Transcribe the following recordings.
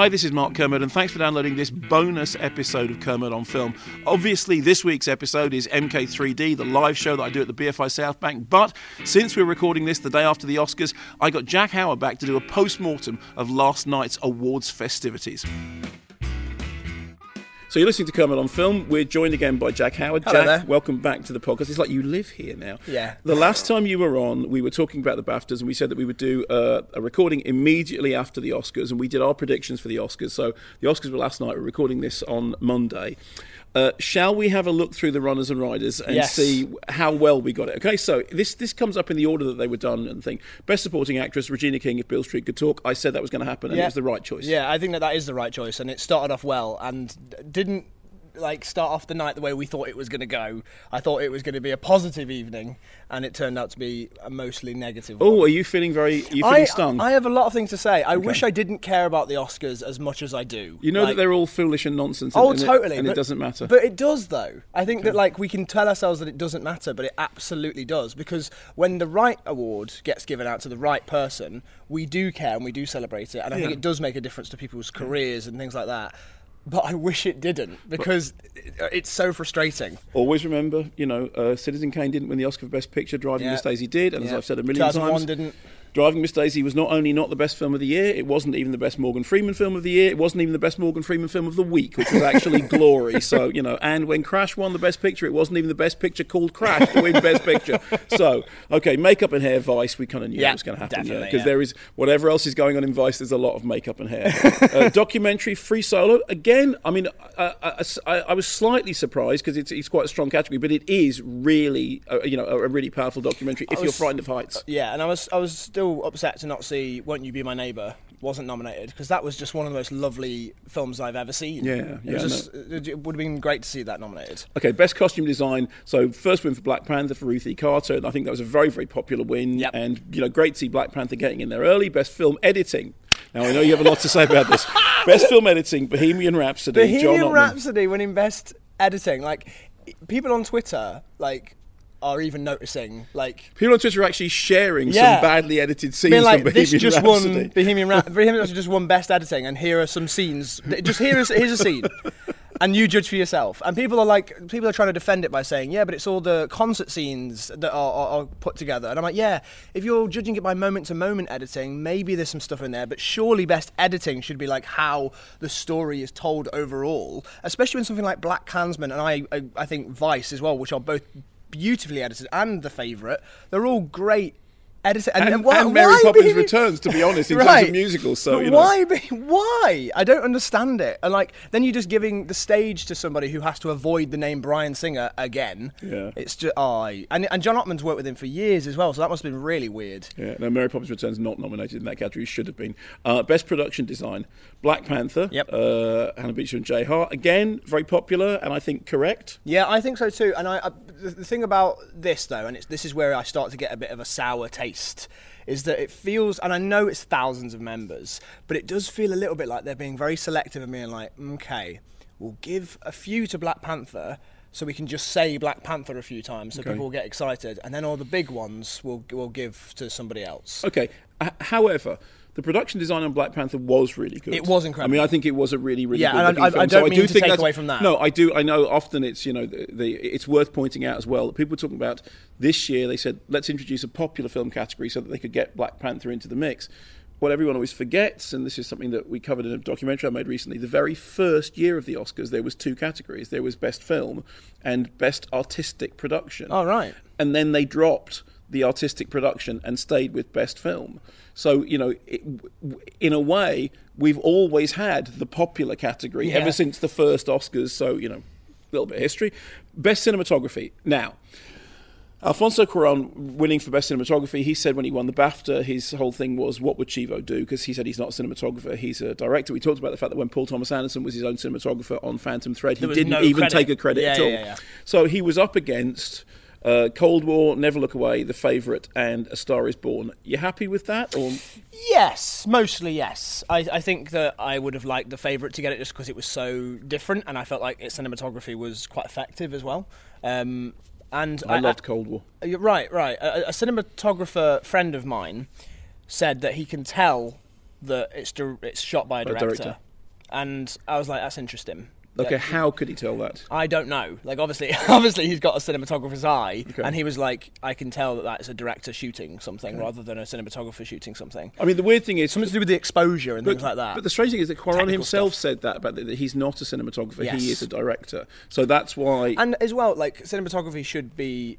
Hi, this is Mark Kermode, and thanks for downloading this bonus episode of Kermode on Film. Obviously, this week's episode is MK3D, the live show that I do at the BFI South Bank. But since we're recording this the day after the Oscars, I got Jack Howard back to do a post mortem of last night's awards festivities. So you're listening to Kermode on Film. We're joined again by Jack Howard. Hello Jack, there. welcome back to the podcast. It's like you live here now. Yeah. The last time you were on, we were talking about the BAFTAs, and we said that we would do uh, a recording immediately after the Oscars, and we did our predictions for the Oscars. So the Oscars were last night. We're recording this on Monday. Uh, shall we have a look through the runners and riders and Yes. see how well we got it? Okay, so this this comes up in the order that they were done and thing. Best supporting actress Regina King. If Beale Street could talk, I said that was going to happen, and it was the right choice. Yeah, I think that that is the right choice, and it started off well and didn't like start off the night the way we thought it was going to go. I thought it was going to be a positive evening, and it turned out to be a mostly negative. Oh, are you feeling very? You feeling I, stung? I have a lot of things to say. I wish I didn't care about the Oscars as much as I do. you know Like- that they're all foolish and nonsense. And, Oh, and it- totally. and but, it doesn't matter. But it does, though. I think that like we can tell ourselves that it doesn't matter, but it absolutely does because when the right award gets given out to the right person, we do care and we do celebrate it, and I think it does make a difference to people's careers and things like that. But I wish it didn't because it, it's so frustrating. Always remember, you know, uh, Citizen Kane didn't win the Oscar for Best Picture. Driving Yeah. Miss Daisy did, and as I've said a million 2001 times, didn't. Driving Miss Daisy was not only not the best film of the year, it wasn't even the best Morgan Freeman film of the year. It wasn't even the best Morgan Freeman film of the week, which was actually Glory. So you know, and when Crash won the Best Picture, it wasn't even the Best Picture called Crash to win Best Picture. So okay, makeup and hair, Vice, we kind of knew Yeah, it was going to happen, because yeah. there is whatever else is going on in Vice. There's a lot of makeup and hair. uh, documentary, Free Solo. Again, I mean, I, I, I, I was slightly surprised because it's, it's quite a strong category, but it is really, uh, you know, a, a really powerful documentary. If you're frightened of heights. Yeah, and I was I was still upset to not see "Won't You Be My Neighbour wasn't nominated because that was just one of the most lovely films I've ever seen. Yeah, it, yeah, just, it, it would have been great to see that nominated. Okay, best costume design. So first win for Black Panther for Ruthie Carter. and I think that was a very, very popular win. Yep. And you know, great to see Black Panther getting in there early. Best film editing. Now I know you have a lot to say about this. Best film editing: Bohemian Rhapsody. Bohemian. Rhapsody winning best editing. Like people on Twitter, like are even noticing. Like People on Twitter are actually sharing Yeah. some badly edited scenes being like, from this just Rhapsody. won Bohemian Rhapsody. Bohemian Rhapsody just won best editing, and here are some scenes. Just here is here's a scene. And you judge for yourself. And people are like, people are trying to defend it by saying, yeah, but it's all the concert scenes that are, are, are put together. And I'm like, yeah, if you're judging it by moment to moment editing, maybe there's some stuff in there, but surely best editing should be like how the story is told overall, especially when something like Black Klansman and I, I, I think Vice as well, which are both beautifully edited, and The Favourite, they're all great. Edited and, And, and why, and Mary why Poppins be- Returns, to be honest, in terms of musicals. So you know. why? Be, why? I don't understand it. And like, then you're just giving the stage to somebody who has to avoid the name Bryan Singer again. Yeah. It's just, oh, I- and and John Ottman's worked with him for years as well, so that must have been really weird. Yeah, no, Mary Poppins Returns not nominated in that category. Should have been. Uh, best production design: Black Panther. Yep. Uh, Hannah Beachler and Jay Hart. Again, very popular and I think correct. Yeah, I think so too. And I, I the, the thing about this though, and it's, this is where I start to get a bit of a sour taste, is that it feels, and I know it's thousands of members, but it does feel a little bit like they're being very selective and being like, okay, we'll give a few to Black Panther. So we can just say Black Panther a few times, so Okay. people will get excited, and then all the big ones we'll we'll give to somebody else. Okay. H- however, the production design on Black Panther was really good. It was incredible. I mean, I think it was a really, really Yeah, good and I- I- I don't so mean I do to think take that's- away from that. No, I do. I know often it's you know the, the it's worth pointing out as well that people were talking about this year. They said let's introduce a popular film category so that they could get Black Panther into the mix. What everyone always forgets, and this is something that we covered in a documentary I made recently, the very first year of the Oscars, there was two categories. There was Best Film and Best Artistic Production. Oh, right. And then they dropped the artistic production and stayed with Best Film. So, you know, it, in a way, we've always had the popular category Yeah. ever since the first Oscars. So, you know, a little bit of history. Best cinematography. Now, Alfonso Cuarón winning for best cinematography. He said when he won the BAFTA, his whole thing was, "What would Chivo do?" Because he said he's not a cinematographer; he's a director. We talked about the fact that when Paul Thomas Anderson was his own cinematographer on Phantom Thread, he didn't no even credit. take a credit Yeah, at all. yeah, yeah. So he was up against uh, Cold War, Never Look Away, The Favourite, and A Star Is Born. You happy with that? Or Yes, mostly yes. I, I think that I would have liked the favourite to get it just because it was so different, and I felt like its cinematography was quite effective as well. Um, and I, loved Cold War. Uh, Right, right. A, a cinematographer friend of mine said that he can tell that it's dir- it's shot by a director, director. and I was like, that's interesting. Okay, how could he tell that? I don't know. Like obviously, obviously he's got a cinematographer's eye, Okay. and he was like, I can tell that that's a director shooting something rather than a cinematographer shooting something. I mean, the weird thing is Something to do with the exposure and things like that. But the strange thing is that Cuarón himself stuff. said that about that, that he's not a cinematographer; Yes. he is a director. So that's why. and as well, like cinematography should be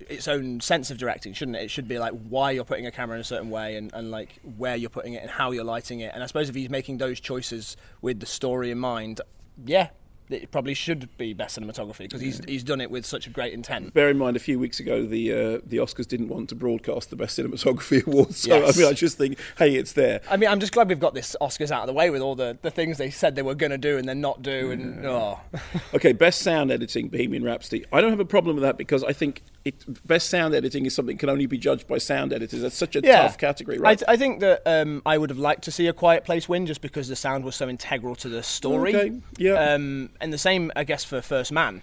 its own sense of directing, shouldn't it? It should be like why you're putting a camera in a certain way and, and like where you're putting it and how you're lighting it. And I suppose if he's making those choices with the story in mind, yeah, it probably should be best cinematography because he's he's done it with such a great intent. Bear in mind, a few weeks ago, the uh, the Oscars didn't want to broadcast the Best Cinematography Awards. So Yes. I mean, I just think, hey, it's there. I mean, I'm just glad we've got this Oscars out of the way with all the, the things they said they were going to do and then not do. And oh, Okay, best sound editing, Bohemian Rhapsody. I don't have a problem with that because I think it, best sound editing is something that can only be judged by sound editors. That's such a tough category, right? I, I think that um, I would have liked to see a Quiet Place win just because the sound was so integral to the story. Okay, yeah. Um, and the same, I guess, for First Man.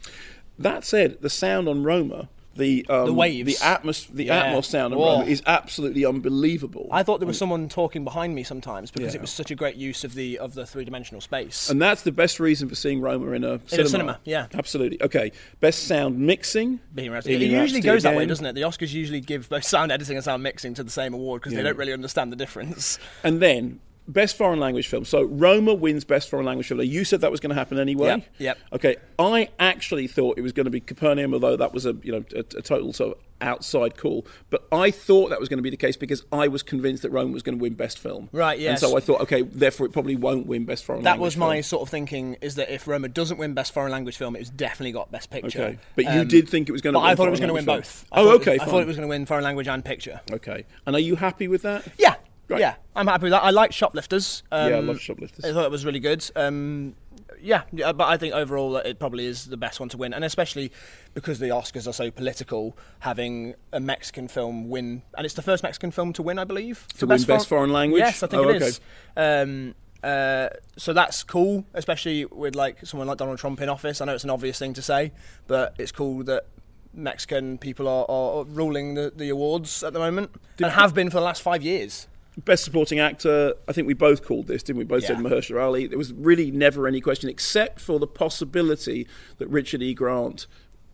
that said, the sound on Roma, the um, The waves. the atmos, the Yeah. Atmos sound Whoa. Roma is absolutely unbelievable. I thought there was someone talking behind me sometimes because Yeah. it was such a great use of the of the three dimensional space. and that's the best reason for seeing Roma in a cinema. cinema, yeah. absolutely. Okay, best sound mixing. Rhapsody. It usually goes that way, doesn't it? The Oscars usually give both sound editing and sound mixing to the same award because Yeah. they don't really understand the difference. And then best foreign language film. So Roma wins best foreign language film. You said that was going to happen anyway. Yep, yep. Okay, I actually thought it was going to be Capernaum, although that was a you know a, a total sort of outside call. But I thought that was going to be the case because I was convinced that Roma was going to win best film. Right, Yes. And so I thought, okay, therefore it probably won't win best foreign That was my film. sort of thinking: is that if Roma doesn't win Best Foreign Language Film, it's definitely got Best Picture. Okay, but you Um, did think it was going to. But win I thought it was going to win language both. I Oh, okay, I thought it was going to win Foreign Language and Picture. Okay, and are you happy with that? Yeah. Great. Yeah, I'm happy with that. I like Shoplifters. Um, Yeah, I love Shoplifters. I thought it was really good. Um, yeah, yeah, but I think overall that it probably is the best one to win, and especially because the Oscars are so political, having a Mexican film win, and it's the first Mexican film to win, I believe, To win Best Foreign Language? Yes, I think Oh, it okay. is. Um, uh, so that's cool, especially with like someone like Donald Trump in office. I know it's an obvious thing to say, but it's cool that Mexican people are, are ruling the, the awards at the moment and have been for the last five years. Best supporting actor, I think we both called this, didn't we? Both said Yeah. Mahershala Ali. There was really never any question, except for the possibility that Richard E. Grant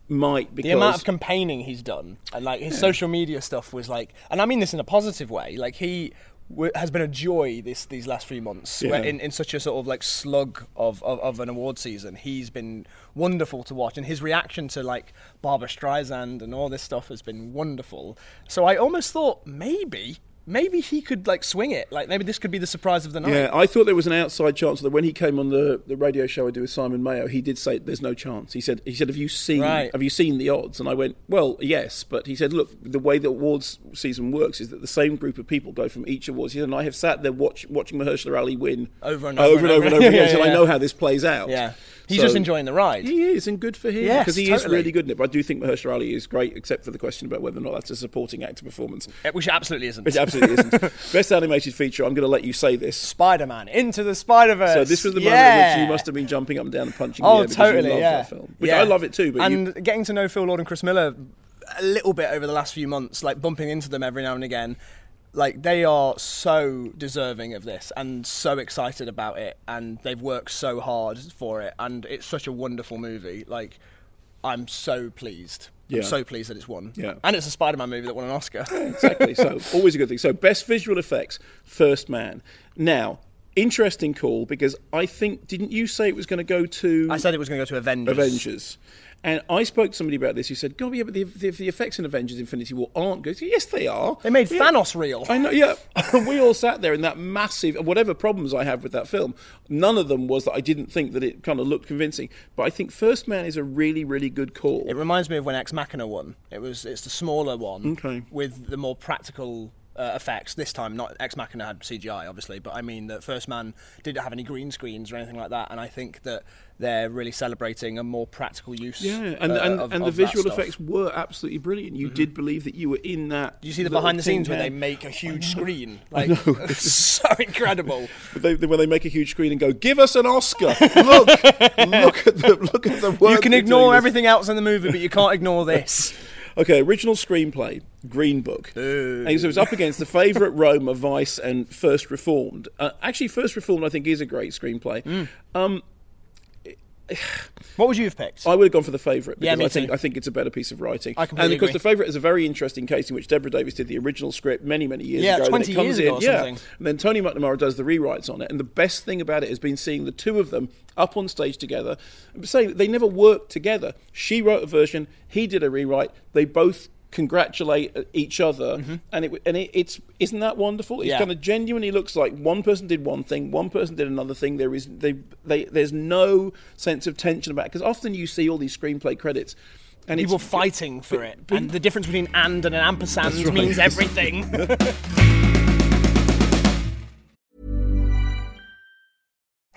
might because the amount of campaigning he's done and like his social media stuff was like and i mean this in a positive way like he w- has been a joy this these last few months Yeah. in, in such a sort of like slug of, of, of an award season he's been wonderful to watch and his reaction to like barbra streisand and all this stuff has been wonderful so i almost thought maybe maybe he could like swing it like maybe this could be the surprise of the night Yeah, I thought there was an outside chance that when he came on the, the radio show I do with Simon Mayo, he did say there's no chance. He said he said have you seen Right. have you seen the odds? And I went well yes, but he said look the way the awards season works is that the same group of people go from each awards. He said, and I have sat there watch, watching Mahershala Ali win Over and over over and and over, and over. over again. Yeah, so I yeah. know how this plays out. Yeah. He's So- just enjoying the ride. He is, and good for him Yes, because he is really good in it. But I do think Mahershala Ali is great, except for the question about whether or not that's a supporting actor performance. Uh, Which absolutely isn't. Which absolutely isn't. Best animated feature. I'm going to let you say this. Spider-Man into the Spider-Verse. So this was the yeah. moment in which you must have been jumping up and down and punching the Oh, air because totally. yeah. that film. Which Yeah. I love it too. But and you, getting to know Phil Lord and Chris Miller a little bit over the last few months, like bumping into them every now and again. Like they are so deserving of this and so excited about it, and they've worked so hard for it, and it's such a wonderful movie. Like, I'm so pleased. Yeah. I'm so pleased that it's won. Yeah. And it's a Spider-Man movie that won an Oscar. exactly. So always a good thing. So best visual effects, First Man. Now, interesting call because I think didn't you say it was going to go to I said it was going to go to Avengers. Avengers? And I spoke to somebody about this who said, "God, yeah, but the, the, the effects in Avengers: Infinity War aren't good." Yes, they are. They made Yeah. Thanos real. I know, yeah. we all sat there in that massive, whatever problems I have with that film, none of them was that I didn't think that it kind of looked convincing. But I think First Man is a really, really good call. It reminds me of when Ex Machina won. It was it's the smaller one Okay. with the more practical uh, effects. This time, not Ex Machina had CGI, obviously, but I mean that First Man didn't have any green screens or anything like that. And I think that they're really celebrating a more practical use. yeah, and uh, and, of- and the visual effects were absolutely brilliant. You did believe that you were in that. You see the behind the scenes where they make a huge screen? Like, it's so incredible. But they, when they make a huge screen and go, "Give us an Oscar!" Look, look at the look at the work. You can ignore everything else in the movie, but you can't ignore this. Okay, original screenplay, Green Book. And so it's up against the favourite Roma, Vice, and First Reformed. Uh, actually, First Reformed, I think, is a great screenplay. Mm. Um, What would you have picked? I would have gone for the favourite Yeah, because me I think too. I think it's a better piece of writing. I completely and of course, agree. the favourite is a very interesting case in which Deborah Davis did the original script many, many years Yeah, ago. Then 20 it comes years in, ago or yeah, something. and then Tony McNamara does the rewrites on it. And the best thing about it has been seeing the two of them up on stage together, saying that they never worked together. She wrote a version, he did a rewrite. They both congratulate uh, each other, and it and it, it's isn't that wonderful? It Mm-hmm. Yeah. kind of genuinely looks like one person did one thing, one person did another thing. There is they, they there's no sense of tension about it because often you see all these screenplay credits. And People fighting for but- it, but- and the difference between and and an ampersand right. means everything.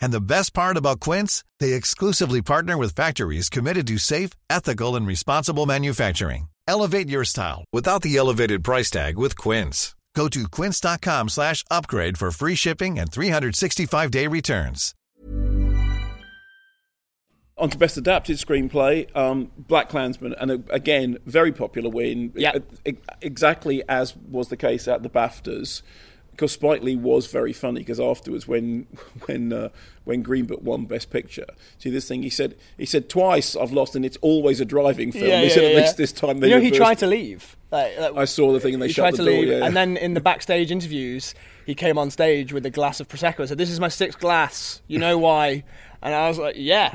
And the best part about Quince, they exclusively partner with factories committed to safe, ethical, and responsible manufacturing. Elevate your style without the elevated price tag with Quince. Go to quince.com slash upgrade for free shipping and 365-day returns. On to best adapted screenplay, um, Black Klansman, and again, very popular win. Yeah. E- exactly as was the case at the BAFTAs. Because Spike Lee was very funny. Because afterwards, when when uh, when Green Book won Best Picture, see this thing he said he said twice I've lost, and it's always a driving film. he said at least this time they you know, he tried to leave. Like, like, I saw the thing and they he shut the to door. leave, yeah. and then in the backstage interviews, he came on stage with a glass of prosecco and said, "This is my sixth glass. You know why?" And I was like, "Yeah,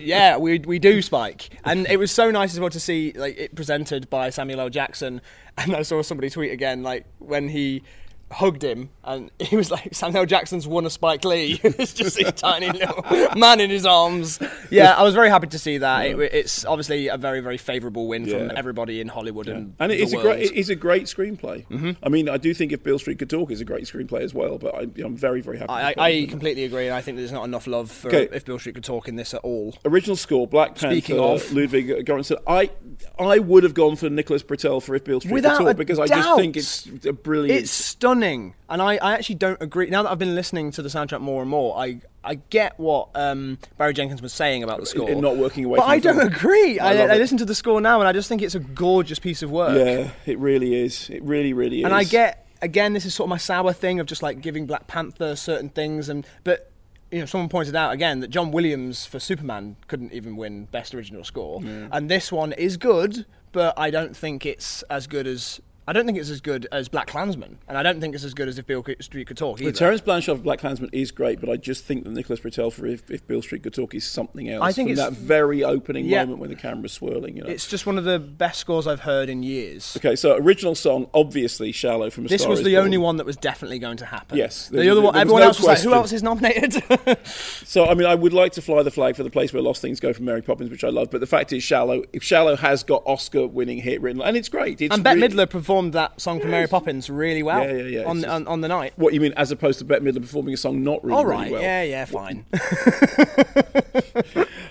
yeah, we we do, Spike." And it was so nice as well to see like it presented by Samuel L. Jackson. And I saw somebody tweet again, like when he hugged him and he was like Samuel Jackson's won a Spike Lee it's just this tiny little man in his arms yeah I was very happy to see that it, it's obviously a very very favourable win from everybody in Hollywood and and it the is a great, it is a great screenplay. Mm-hmm. I mean, I do think if Beale Street Could Talk is a great screenplay as well. But I, I'm very, very happy. I, with I completely agree and I think there's not enough love for Okay. if Beale Street could talk in this at all Original score: Black Panther, Speaking of- Ludwig Göransson. I, I would have gone for Nicholas Britell for if Beale Street Without could talk because I just think it's a brilliant. It's stunning, and I, I actually don't agree. Now that I've been listening to the soundtrack more and more, I I get what um, Barry Jenkins was saying about the score. it not working away but I don't agree. I I, I, listen to the score now, and I just think it's a gorgeous piece of work. yeah, it really is. It really, really is. and I get again, this is sort of my sour thing of just like giving Black Panther certain things, and but. You know, someone pointed out again that John Williams for Superman couldn't even win Best Original Score, and this one is good, but I don't think it's as good as I don't think it's as good as Black Klansman, and I don't think it's as good as If Beale Street Could Talk either. The Terence Blanchard of Black Klansman is great, but I just think that Nicholas Britell for if, if Beale Street Could Talk is something else. I think from it's- that very opening Yeah. moment when the camera's swirling. You know. It's just one of the best scores I've heard in years. Okay, so original song, obviously "Shallow" from. A This Star was the Born. only one that was definitely going to happen. Yes, the, there- other one, everyone no else was like, who else is nominated? So I mean, I would like to fly the flag for the place where lost things go from Mary Poppins, which I love. But the fact is, "Shallow," if "Shallow" has got Oscar-winning hit written, and it's great. It's and Bette really- Midler performed that song for Mary Poppins really well Yeah, yeah, yeah, on, on on the night. What you mean, as opposed to Bette Midler performing a song not really, All really well? yeah, yeah, fine.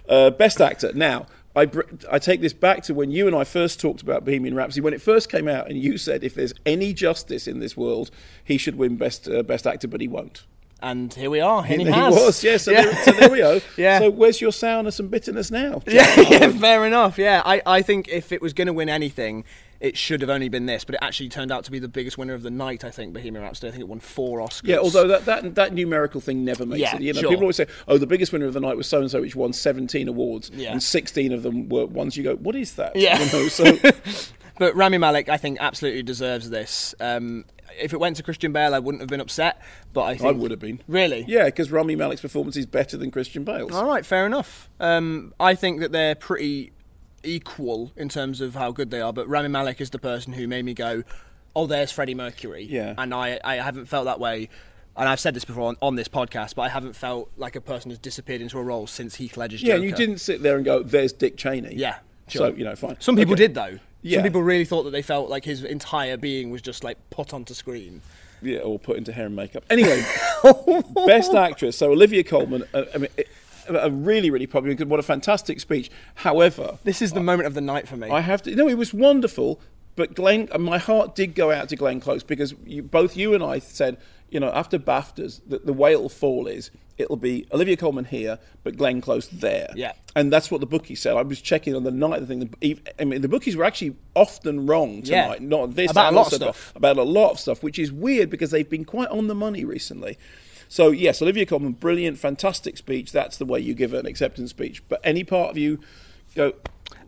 Uh, best actor. Now, I, br- I take this back to when you and I first talked about Bohemian Rhapsody when it first came out, and you said if there's any justice in this world, he should win best uh, best actor, but he won't. And here we are. And he, he has. was, yeah. So, There, so there we go. Yeah. So where's your sourness and bitterness now? yeah, yeah, fair enough. Yeah, I, I think if it was going to win anything, it should have only been this, but it actually turned out to be the biggest winner of the night. I think Bohemian Rhapsody. I think it won four Oscars. Yeah, although that, that that numerical thing never makes Yeah, it. You know, sure. people always say, "Oh, the biggest winner of the night was so and so, which won 17 awards, Yeah. and 16 of them were ones you go, what is that?" Yeah. You know, so But Rami Malek, I think, absolutely deserves this. Um, if it went to Christian Bale, I wouldn't have been upset. But I I think would have been. Really? Yeah, because Rami Malek's performance is better than Christian Bale's. All right, fair enough. Um, I think that they're pretty equal in terms of how good they are. But Rami Malek is the person who made me go, "Oh, there's Freddie Mercury." Yeah. And I, I haven't felt that way. And I've said this before on, on this podcast, but I haven't felt like a person has disappeared into a role since Heath Ledger's Yeah, Joker. and you didn't sit there and go, "There's Dick Cheney." Yeah, So you know, fine. Some people Okay. did though. Yeah. Some people really thought that they felt like his entire being was just like put onto screen. Yeah, or put into hair and makeup. Anyway, best actress. So Olivia Colman. Uh, I mean, it, a really, really popular. good- What a fantastic speech. However, This is the moment of the night for me. I have to. No, it was wonderful. But Glenn, my heart did go out to Glenn Close because you, both you and I said, you know, after BAFTAs, the, the way it'll fall is it'll be Olivia Colman here, but Glenn Close there. Yeah. And that's what the bookies said. I was checking on the night of the thing. The, I mean, the bookies were actually often wrong Yeah. tonight. Not this About a lot of stuff. About a lot of stuff, which is weird because they've been quite on the money recently. So yes, Olivia Colman, brilliant, fantastic speech. That's the way you give an acceptance speech. But any part of you go,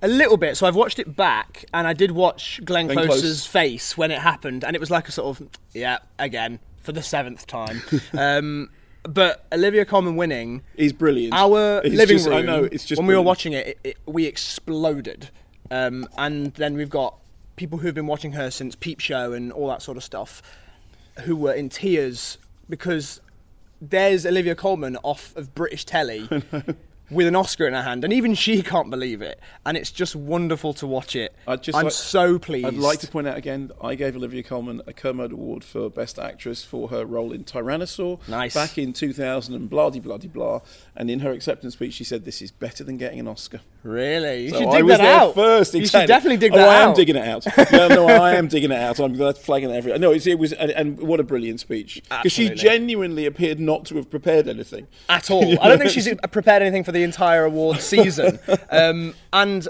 A little bit. So I've watched it back, and I did watch Glenn, Glenn Close's Close. face when it happened, and it was like a sort of yeah, again for the seventh time. um, but Olivia Colman winning, He's brilliant. Our It's living just- room. I know, it's just when we were watching it, it, it we exploded, um, and then we've got people who've been watching her since Peep Show and all that sort of stuff, who were in tears because there's Olivia Colman off of British telly with an Oscar in her hand, and even she can't believe it. And it's just wonderful to watch it. I'd just I'm like- so pleased. I'd like to point out again, I gave Olivia Colman a Kermode Award for Best Actress for her role in Tyrannosaur Nice. back in 2000 and blah de blah de blah. And in her acceptance speech, she said, "This is better than getting an Oscar." Really, you So should I dig was that there out. first. You should definitely dig oh, that I am digging it out. yeah, no, I am digging it out. I'm that's flagging it every. No, it, it was, and, and what a brilliant speech because she genuinely appeared not to have prepared anything at all. I don't think she's prepared anything for the entire award season. Um, and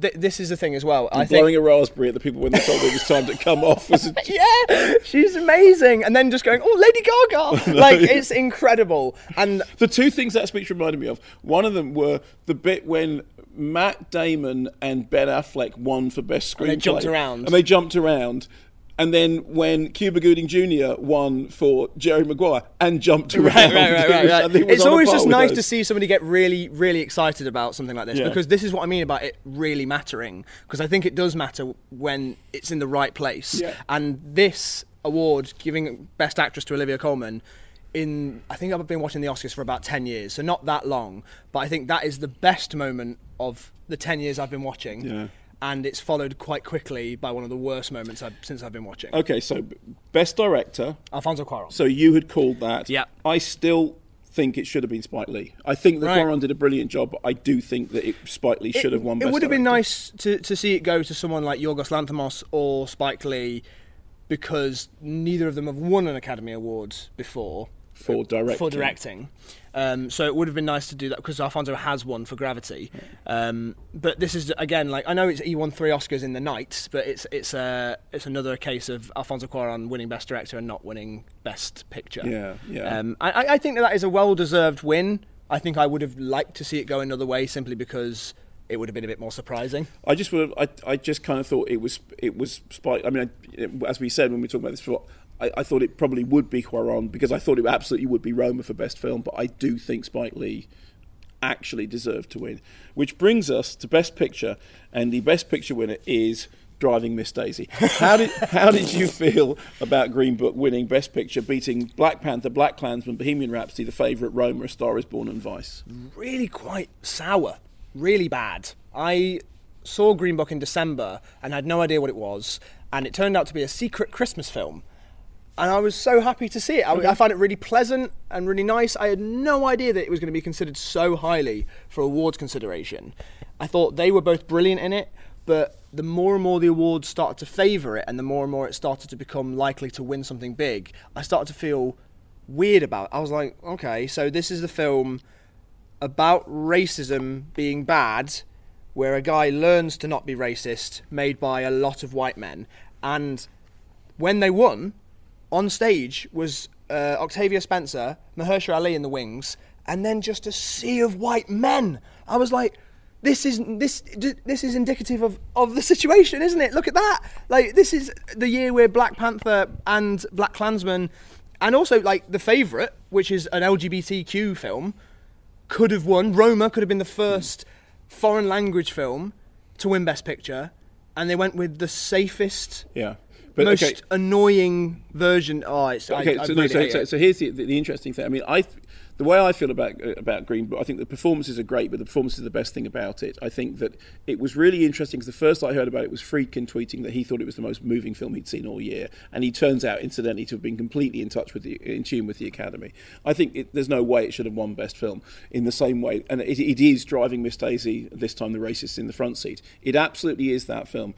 th- this is the thing as well. I blowing think, a raspberry at the people when they told her it was time to come off was. A, yeah, she's amazing. And then just going, oh, Lady Gaga, like it's incredible. And The two things that speech reminded me of, one of them were the bit when Matt Damon and Ben Affleck won for best screenplay. And they jumped around. And they jumped around. And then when Cuba Gooding Jr. won for Jerry Maguire and jumped around. Right, right, right, right, It's always just nice to see somebody get really, really excited about something like this because this is what I mean about it really mattering. Because I think it does matter when it's in the right place. And this award, giving Best Actress to Olivia Colman, in I think I've been watching the Oscars for about ten years, so not that long. But I think that is the best moment of the ten years I've been watching. Yeah. And it's followed quite quickly by one of the worst moments I've, since I've been watching. Okay, so best director. Alfonso Cuarón. So you had called that. Yeah. I still think it should have been Spike Lee. I think that Right. Cuarón did a brilliant job, but I do think that it, Spike Lee should have won It best would have been nice to, to see it go to someone like Yorgos Lanthimos or Spike Lee because neither of them have won an Academy Award before For directing. for directing. Um, so it would have been nice to do that because Alfonso has won for Gravity. Um, but this is again like I know it's he won three Oscars in the night, but it's it's uh, it's another case of Alfonso Cuarón winning Best Director and not winning Best Picture. Yeah, yeah. Um, I- I, I think that that is a well deserved win. I think I would have liked to see it go another way simply because it would have been a bit more surprising. I just would have, I, I just kind of thought it was it was Spike. I mean, I, as we said when we talked about this before, I, I thought it probably would be Cuarón because I thought it absolutely would be Roma for best film. But I do think Spike Lee actually deserved to win, which brings us to best picture, and the best picture winner is. Driving Miss Daisy. How did how did you feel about Green Book winning Best Picture, beating Black Panther, Black Klansman, Bohemian Rhapsody, The Favourite, Roma, A Star Is Born, and Vice? Really quite sour, really bad. I saw Green Book in December and had no idea what it was, and it turned out to be a secret Christmas film. And I was so happy to see it. I, I found it really pleasant and really nice. I had no idea that it was going to be considered so highly for awards consideration. I thought they were both brilliant in it, but the more and more the awards started to favour it and the more and more it started to become likely to win something big, I started to feel weird about it. I was like, okay, so this is the film about racism being bad, where a guy learns to not be racist, made by a lot of white men. And when they won, on stage was uh, Octavia Spencer, Mahershala Ali in the wings, and then just a sea of white men. I was like, this is this this is indicative of, of the situation, isn't it? Look at that! Like this is the year where Black Panther and Black Klansman, and also like the favorite, which is an LGBTQ film, could have won. Roma could have been the first foreign language film to win Best Picture, and they went with the safest, Yeah, but most okay. annoying version. Oh, it's I- okay, I so, no, so, so, so here's the, the, the interesting thing. I mean, I the way I feel about about Green Book, I think the performances are great, but the performance is the best thing about it. I think that it was really interesting because the first I heard about it was Friedkin tweeting that he thought it was the most moving film he'd seen all year, and he turns out, incidentally, to have been completely in touch with the in tune with the Academy. I think it, there's no way it should have won Best Film in the same way, and it, it is driving Miss Daisy this time the racists in the front seat. It absolutely is that film.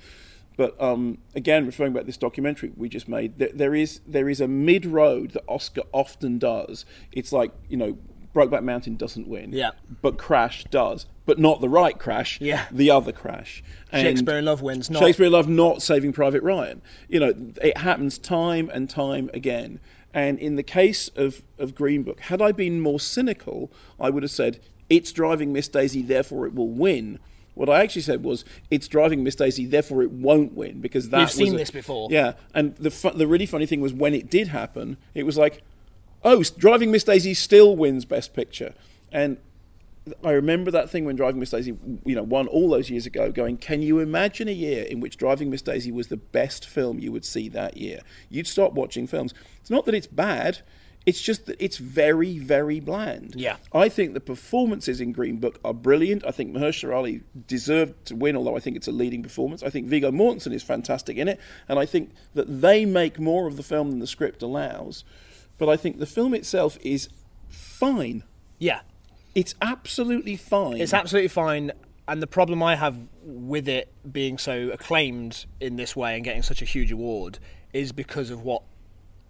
But um, again, referring back to this documentary we just made, there, there is there is a mid road that Oscar often does. It's like you know, Brokeback Mountain doesn't win, Yeah. but Crash does, but not the right Crash, Yeah. the other Crash. And Shakespeare in Love wins, not- Shakespeare in Love, not Saving Private Ryan. You know, it happens time and time again. And in the case of, of Green Book, had I been more cynical, I would have said it's driving Miss Daisy, therefore it will win. What I actually said was, it's driving Miss Daisy, therefore it won't win because that We've seen a- this before. Yeah, and the fu- the really funny thing was when it did happen, it was like, oh, driving Miss Daisy still wins Best Picture, and I remember that thing when Driving Miss Daisy, you know, won all those years ago. Going, can you imagine a year in which Driving Miss Daisy was the best film you would see that year? You'd stop watching films. It's not that it's bad; it's just that it's very, very bland. Yeah. I think the performances in Green Book are brilliant. I think Mahershala Ali deserved to win, although I think it's a leading performance. I think Viggo Mortensen is fantastic in it, and I think that they make more of the film than the script allows. But I think the film itself is fine. yeah, It's absolutely fine. It's absolutely fine. And the problem I have with it being so acclaimed in this way and getting such a huge award is because of what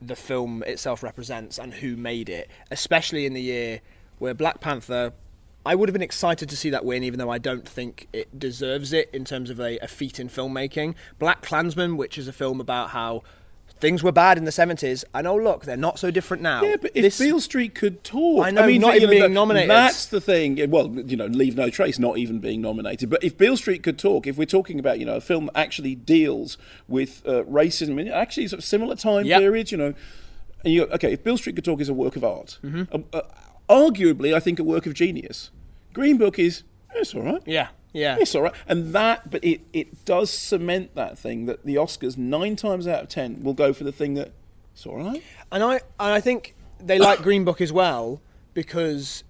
the film itself represents and who made it, especially in the year where Black Panther. I would have been excited to see that win, even though I don't think it deserves it in terms of a, a feat in filmmaking. Black Klansman, which is a film about how things were bad in the 70s, and oh, look, they're not so different now. Yeah, but if This- Beale Street could talk, I know, I mean, not even being that- nominated. That's the thing. Well, you know, Leave No Trace not even being nominated. But if Beale Street could talk, if we're talking about you know a film that actually deals with uh, racism in actually sort of similar time Yep. periods, you know, and you okay, if Beale Street could talk is a work of art, Mhm. uh, uh, arguably, I think a work of genius. Green Book is it's all right. Yeah, yeah. It's all right. And that, but it, it does cement that thing that the Oscars, nine times out of ten, will go for the thing that it's all right. And I and I think they like Green Book as well because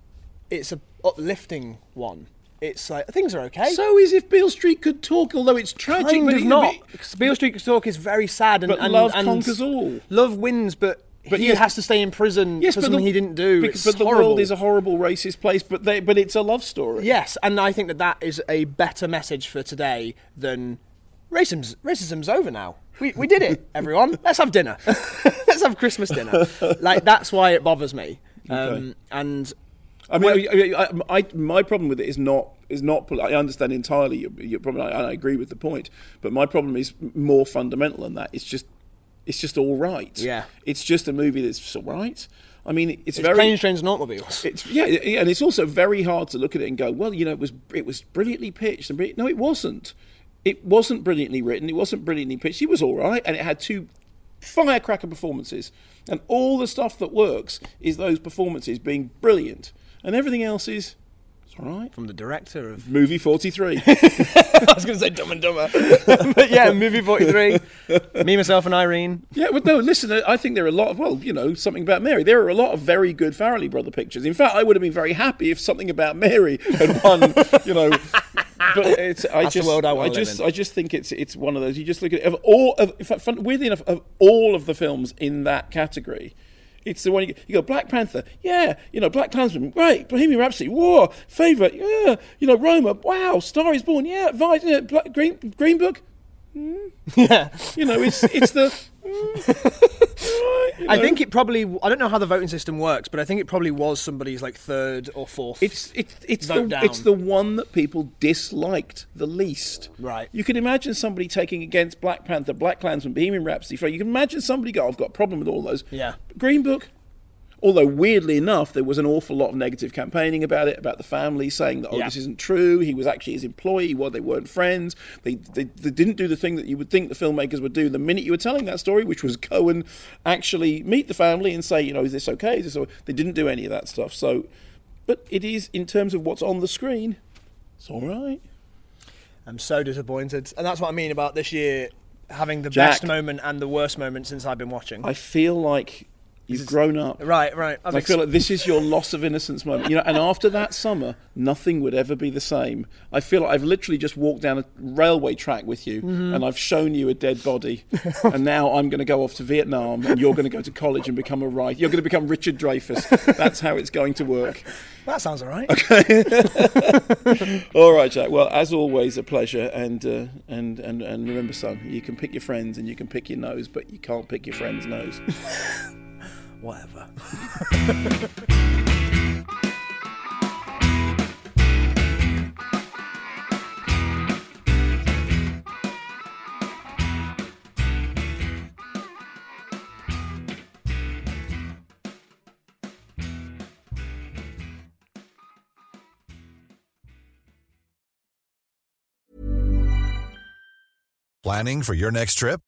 it's a uplifting one. It's like things are okay. So is if Beale Street could talk, although it's tragic. kind but of not. Beale Street could Talk is very sad, and, But and love and conquers all. Love wins, but, But he yes- has to stay in prison Yes, for something the- he didn't do. Because, but the world is a horrible racist place. But they, but it's a love story. Yes, and I think that that is a better message for today than racism's racism's over now. We, we did it, everyone. Let's have dinner. Let's have Christmas dinner. Like that's why it bothers me. Um, Okay. And I mean, I, I, I, my problem with it is not is not. I understand entirely your, your problem. I, I agree with the point, but my problem is more fundamental than that. It's just, it's just all right. Yeah. It's just a movie that's all right. I mean, it's, It's very planes, trains, and automobiles. It's yeah, yeah, and it's also very hard to look at it and go, well, you know, it was it was brilliantly pitched and brilliant. no, it wasn't. It wasn't brilliantly written. It wasn't brilliantly pitched. It was all right, and it had two firecracker performances. And all the stuff that works is those performances being brilliant, and everything else is it's all right. From the director of Movie forty three. I was going to say Dumb and Dumber, but yeah, movie forty three. Me, myself, and Irene. Yeah, well, no, listen, I think there are a lot of, well, you know, something about Mary. There are a lot of very good Farrelly brother pictures. In fact, I would have been very happy if something about Mary had won, you know. But it's, I That's the just, world I wanna live just, in. I just think it's, it's one of those. You just look at of all, of, in fact, fun- weirdly enough, of all of the films in that category, it's the one you, you go Black Panther, yeah, you know Black Klansman, great, Bohemian Rhapsody, war, favorite, yeah, you know Roma, wow, Star is Born, yeah, Vice, yeah, Black, Green Green Book, Yeah. you know, it's it's the. Mm, you I think it probably. I don't know how the voting system works, but I think it probably was somebody's like third or fourth. It's it's it's vote the down. it's the one that people disliked the least. Right. You can imagine somebody taking against Black Panther, Black Klansman, Bohemian Rhapsody. You can imagine somebody go, "I've got a problem with all those." Yeah. Green Book. Although weirdly enough, there was an awful lot of negative campaigning about it, about the family saying that oh Yeah. this isn't true. He was actually his employee. Well, they weren't friends. They, they they didn't do the thing that you would think the filmmakers would do the minute you were telling that story, which was go and actually meet the family and say, you know, is this okay? Is this okay? They didn't do any of that stuff. So, but it is in terms of what's on the screen, it's all right. I'm so disappointed, and that's what I mean about this year having the Jack. best moment and the worst moment since I've been watching. I feel like you've grown up. right, right. Ex- feel like this is your loss of innocence moment. You know, and after that summer, nothing would ever be the same. I feel like I've literally just walked down a railway track with you, Mhm. and I've shown you a dead body, and now I'm going to go off to Vietnam, and you're going to go to college and become a writer. You're going to become Richard Dreyfuss. That's how it's going to work. that sounds alright. Okay. all right, Jack. Well, as always, a pleasure. And uh, and and and remember, son, you can pick your friends and you can pick your nose, but you can't pick your friend's nose. Whatever. Planning for your next trip?